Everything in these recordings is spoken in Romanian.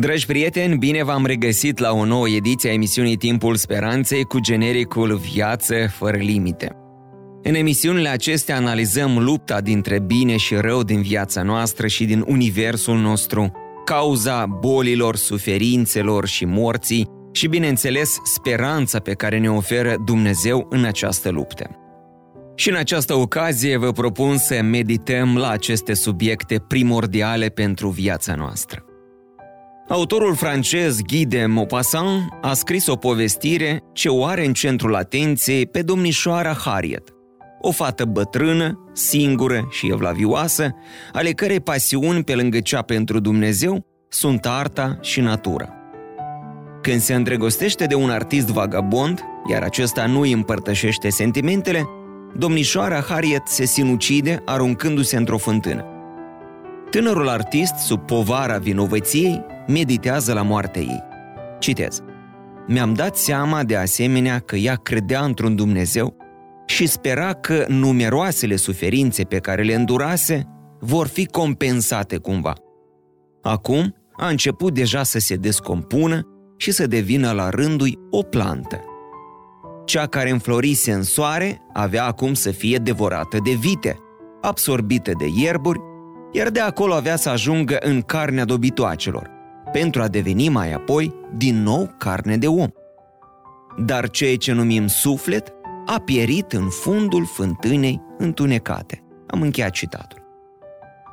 Dragi prieteni, bine v-am regăsit la o nouă ediție a emisiunii Timpul Speranței cu genericul Viață fără limite. În emisiunile acestea analizăm lupta dintre bine și rău din viața noastră și din universul nostru, cauza bolilor, suferințelor și morții și, bineînțeles, speranța pe care ne oferă Dumnezeu în această luptă. Și în această ocazie vă propun să medităm la aceste subiecte primordiale pentru viața noastră. Autorul francez Guy de Maupassant a scris o povestire ce o are în centrul atenției pe domnișoara Harriet, o fată bătrână, singură și evlavioasă, ale cărei pasiuni pe lângă cea pentru Dumnezeu sunt arta și natura. Când se îndrăgostește de un artist vagabond, iar acesta nu îi împărtășește sentimentele, domnișoara Harriet se sinucide aruncându-se într-o fântână. Tânărul artist, sub povara vinovăției, meditează la moartea ei. Citez. Mi-am dat seama de asemenea că ea credea într-un Dumnezeu și spera că numeroasele suferințe pe care le îndurase vor fi compensate cumva. Acum a început deja să se descompună și să devină la rândul o plantă. Cea care înflorise în soare avea acum să fie devorată de vite, absorbită de ierburi, iar de acolo avea să ajungă în carnea dobitoacelor, pentru a deveni mai apoi din nou carne de om. Dar ceea ce numim suflet a pierit în fundul fântânei întunecate. Am încheiat citatul.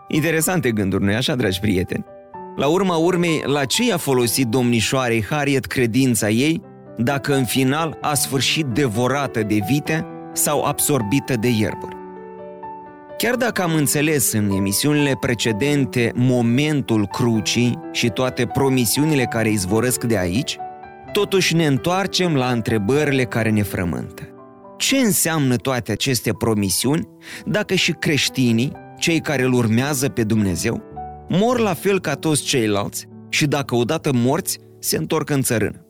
Interesante gânduri, nu așa, dragi prieteni? La urma urmei, la ce i-a folosit domnișoarei Harriet credința ei, dacă în final a sfârșit devorată de vite sau absorbită de ierburi? Chiar dacă am înțeles în emisiunile precedente momentul crucii și toate promisiunile care izvorăsc de aici, totuși ne întoarcem la întrebările care ne frământă. Ce înseamnă toate aceste promisiuni dacă și creștinii, cei care îl urmează pe Dumnezeu, mor la fel ca toți ceilalți și dacă odată morți, se întorc în țărână?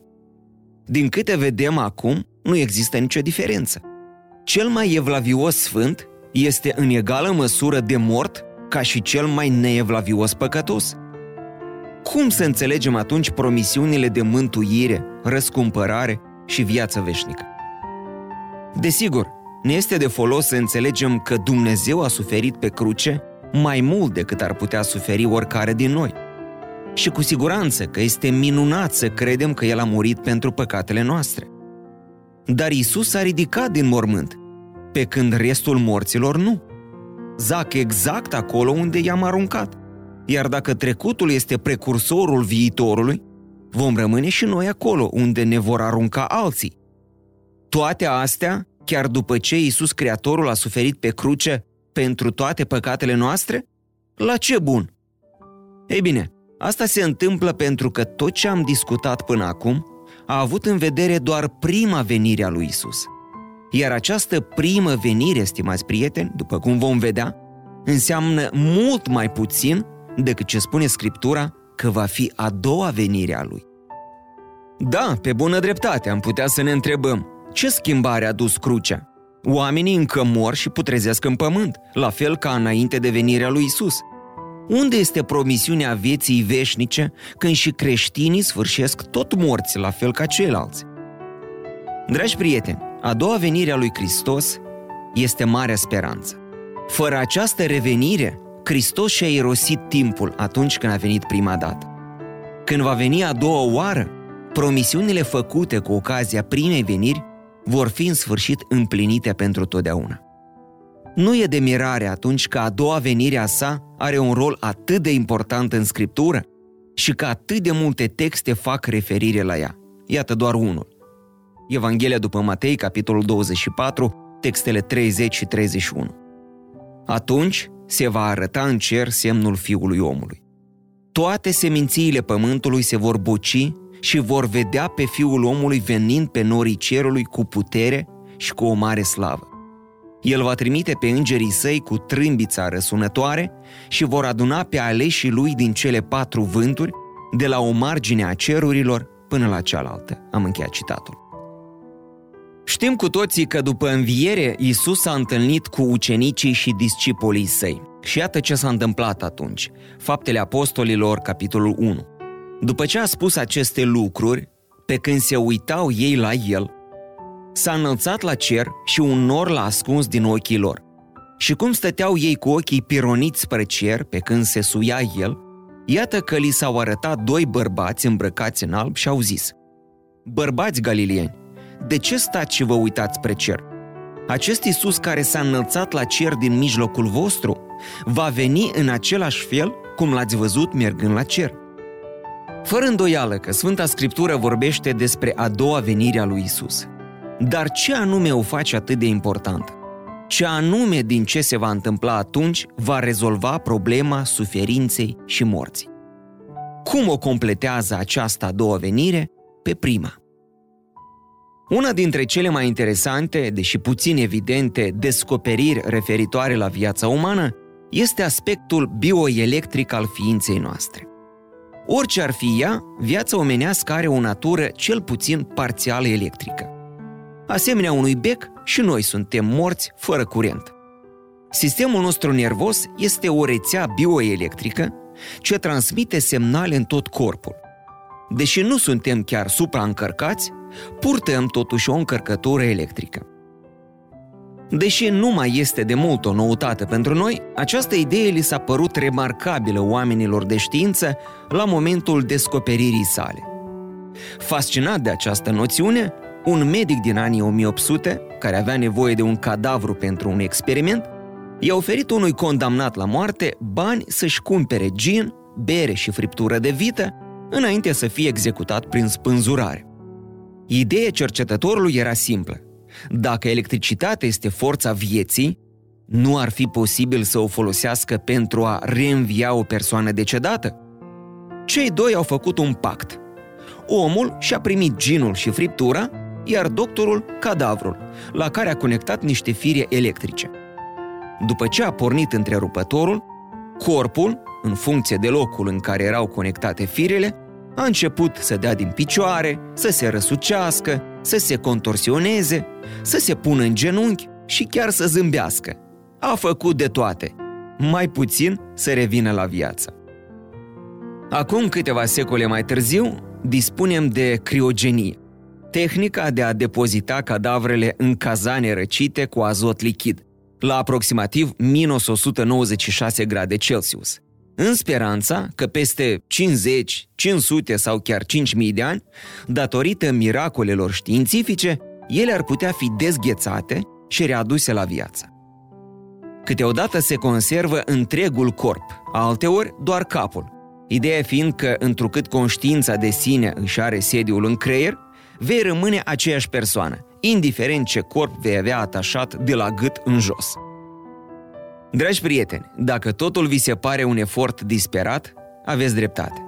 Din câte vedem acum, nu există nicio diferență. Cel mai evlavios sfânt este în egală măsură de mort ca și cel mai neevlavios păcătos. Cum să înțelegem atunci promisiunile de mântuire, răscumpărare și viață veșnică? Desigur, ne este de folos să înțelegem că Dumnezeu a suferit pe cruce mai mult decât ar putea suferi oricare din noi. Și cu siguranță că este minunat să credem că El a murit pentru păcatele noastre. Dar Isus a ridicat din mormânt pe când restul morților nu. Zac exact acolo unde i-am aruncat. Iar dacă trecutul este precursorul viitorului, vom rămâne și noi acolo unde ne vor arunca alții. Toate astea, chiar după ce Iisus Creatorul a suferit pe cruce pentru toate păcatele noastre? La ce bun? Ei bine, asta se întâmplă pentru că tot ce am discutat până acum a avut în vedere doar prima venire a lui Isus – iar această primă venire, stimați prieteni, după cum vom vedea, înseamnă mult mai puțin decât ce spune Scriptura că va fi a doua venire a Lui. Da, pe bună dreptate am putea să ne întrebăm, ce schimbare a dus crucea? Oamenii încă mor și putrezesc în pământ, la fel ca înainte de venirea lui Isus. Unde este promisiunea vieții veșnice când și creștinii sfârșesc tot morți, la fel ca ceilalți? Dragi prieteni, a doua venire a lui Hristos este marea speranță. Fără această revenire, Hristos și-a irosit timpul atunci când a venit prima dată. Când va veni a doua oară, promisiunile făcute cu ocazia primei veniri vor fi în sfârșit împlinite pentru totdeauna. Nu e de mirare atunci că a doua venire a sa are un rol atât de important în Scriptură și că atât de multe texte fac referire la ea. Iată doar unul. Evanghelia după Matei, capitolul 24, textele 30 și 31. Atunci se va arăta în cer semnul Fiului omului. Toate semințiile pământului se vor boci și vor vedea pe Fiul omului venind pe norii cerului cu putere și cu o mare slavă. El va trimite pe îngerii săi cu trâmbița răsunătoare și vor aduna pe aleșii lui din cele patru vânturi, de la o margine a cerurilor până la cealaltă. Am încheiat citatul. Știm cu toții că după înviere, Isus s-a întâlnit cu ucenicii și discipolii săi. Și iată ce s-a întâmplat atunci. Faptele Apostolilor, capitolul 1. După ce a spus aceste lucruri, pe când se uitau ei la el, s-a înălțat la cer și un nor l-a ascuns din ochii lor. Și cum stăteau ei cu ochii pironiți spre cer pe când se suia el, iată că li s-au arătat doi bărbați îmbrăcați în alb și au zis Bărbați galilieni, de ce stați și vă uitați spre cer? Acest Iisus care s-a înălțat la cer din mijlocul vostru va veni în același fel cum l-ați văzut mergând la cer. Fără îndoială că Sfânta Scriptură vorbește despre a doua venire a lui Isus. Dar ce anume o face atât de important? Ce anume din ce se va întâmpla atunci va rezolva problema suferinței și morții? Cum o completează această a doua venire pe prima? Una dintre cele mai interesante, deși puțin evidente, descoperiri referitoare la viața umană este aspectul bioelectric al ființei noastre. Orice ar fi ea, viața omenească are o natură cel puțin parțial electrică. Asemenea unui bec, și noi suntem morți fără curent. Sistemul nostru nervos este o rețea bioelectrică ce transmite semnale în tot corpul. Deși nu suntem chiar supraîncărcați, purtăm totuși o încărcătură electrică. Deși nu mai este de mult o noutate pentru noi, această idee li s-a părut remarcabilă oamenilor de știință la momentul descoperirii sale. Fascinat de această noțiune, un medic din anii 1800, care avea nevoie de un cadavru pentru un experiment, i-a oferit unui condamnat la moarte bani să-și cumpere gin, bere și friptură de vită înainte să fie executat prin spânzurare. Ideea cercetătorului era simplă. Dacă electricitatea este forța vieții, nu ar fi posibil să o folosească pentru a reînvia o persoană decedată? Cei doi au făcut un pact. Omul și-a primit ginul și friptura, iar doctorul cadavrul, la care a conectat niște fire electrice. După ce a pornit întrerupătorul, corpul, în funcție de locul în care erau conectate firele, a început să dea din picioare, să se răsucească, să se contorsioneze, să se pună în genunchi și chiar să zâmbească. A făcut de toate, mai puțin să revină la viață. Acum câteva secole mai târziu, dispunem de criogenie, tehnica de a depozita cadavrele în cazane răcite cu azot lichid, la aproximativ minus 196 grade Celsius – în speranța că peste 50, 500 sau chiar 5000 de ani, datorită miracolelor științifice, ele ar putea fi dezghețate și readuse la viață. Câteodată se conservă întregul corp, alteori doar capul, ideea fiind că, întrucât conștiința de sine își are sediul în creier, vei rămâne aceeași persoană, indiferent ce corp vei avea atașat de la gât în jos – Dragi prieteni, dacă totul vi se pare un efort disperat, aveți dreptate.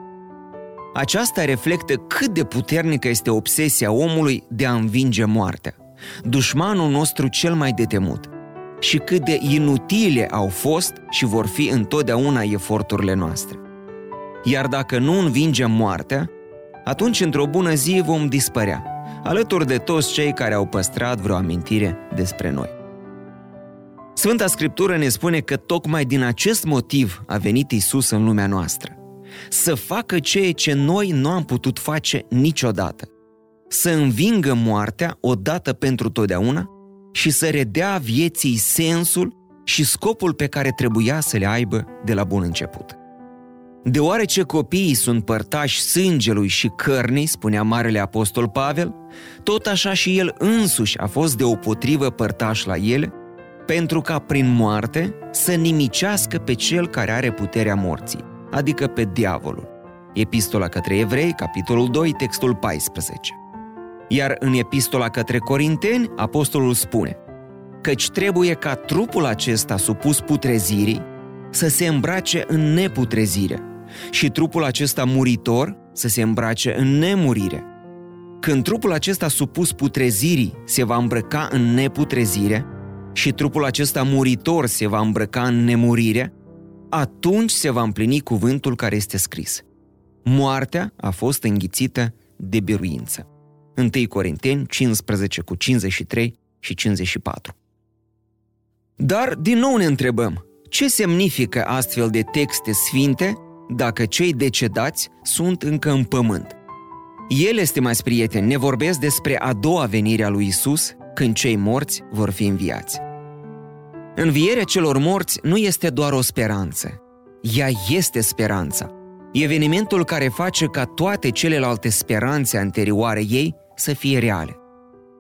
Aceasta reflectă cât de puternică este obsesia omului de a învinge moartea, dușmanul nostru cel mai detemut, și cât de inutile au fost și vor fi întotdeauna eforturile noastre. Iar dacă nu învingem moartea, atunci într-o bună zi vom dispărea, alături de toți cei care au păstrat vreo amintire despre noi. Sfânta Scriptură ne spune că tocmai din acest motiv a venit Isus în lumea noastră. Să facă ceea ce noi nu am putut face niciodată. Să învingă moartea odată pentru totdeauna și să redea vieții sensul și scopul pe care trebuia să le aibă de la bun început. Deoarece copiii sunt părtași sângelui și cărnii, spunea Marele Apostol Pavel, tot așa și el însuși a fost deopotrivă părtaș la ele pentru ca prin moarte să nimicească pe cel care are puterea morții, adică pe diavolul. Epistola către evrei, capitolul 2, textul 14. Iar în epistola către corinteni, apostolul spune căci trebuie ca trupul acesta supus putrezirii să se îmbrace în neputrezire și trupul acesta muritor să se îmbrace în nemurire. Când trupul acesta supus putrezirii se va îmbrăca în neputrezire și trupul acesta muritor se va îmbrăca în nemurire, atunci se va împlini cuvântul care este scris. Moartea a fost înghițită de biruință. 1 Corinteni 15 cu 53 și 54. Dar din nou ne întrebăm, ce semnifică astfel de texte sfinte dacă cei decedați sunt încă în pământ? Ele, stimați prieteni, ne vorbesc despre a doua venire a lui Isus, când cei morți vor fi înviați. Învierea celor morți nu este doar o speranță. Ea este speranța. Evenimentul care face ca toate celelalte speranțe anterioare ei să fie reale.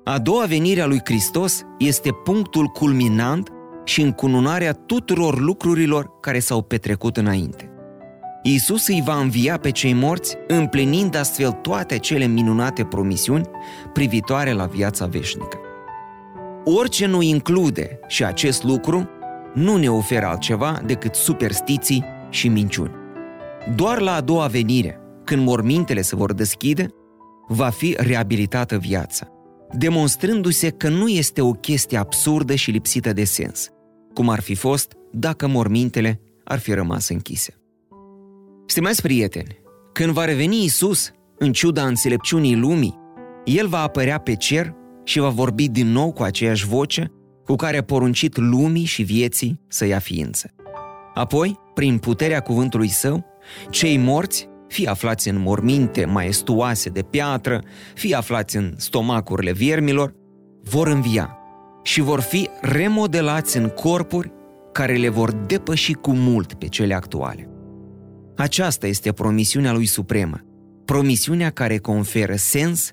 A doua venire a lui Hristos este punctul culminant și încununarea tuturor lucrurilor care s-au petrecut înainte. Iisus îi va învia pe cei morți, împlinind astfel toate cele minunate promisiuni privitoare la viața veșnică. Orice nu include și acest lucru, nu ne oferă altceva decât superstiții și minciuni. Doar la a doua venire, când mormintele se vor deschide, va fi reabilitată viața, demonstrându-se că nu este o chestie absurdă și lipsită de sens, cum ar fi fost dacă mormintele ar fi rămas închise. Stimați prieteni, când va reveni Isus, în ciuda înțelepciunii lumii, El va apărea pe cer și va vorbi din nou cu aceeași voce cu care a poruncit lumii și vieții să ia ființă. Apoi, prin puterea cuvântului său, cei morți, fie aflați în morminte maestuoase de piatră, fie aflați în stomacurile viermilor, vor învia și vor fi remodelați în corpuri care le vor depăși cu mult pe cele actuale. Aceasta este promisiunea lui supremă, promisiunea care conferă sens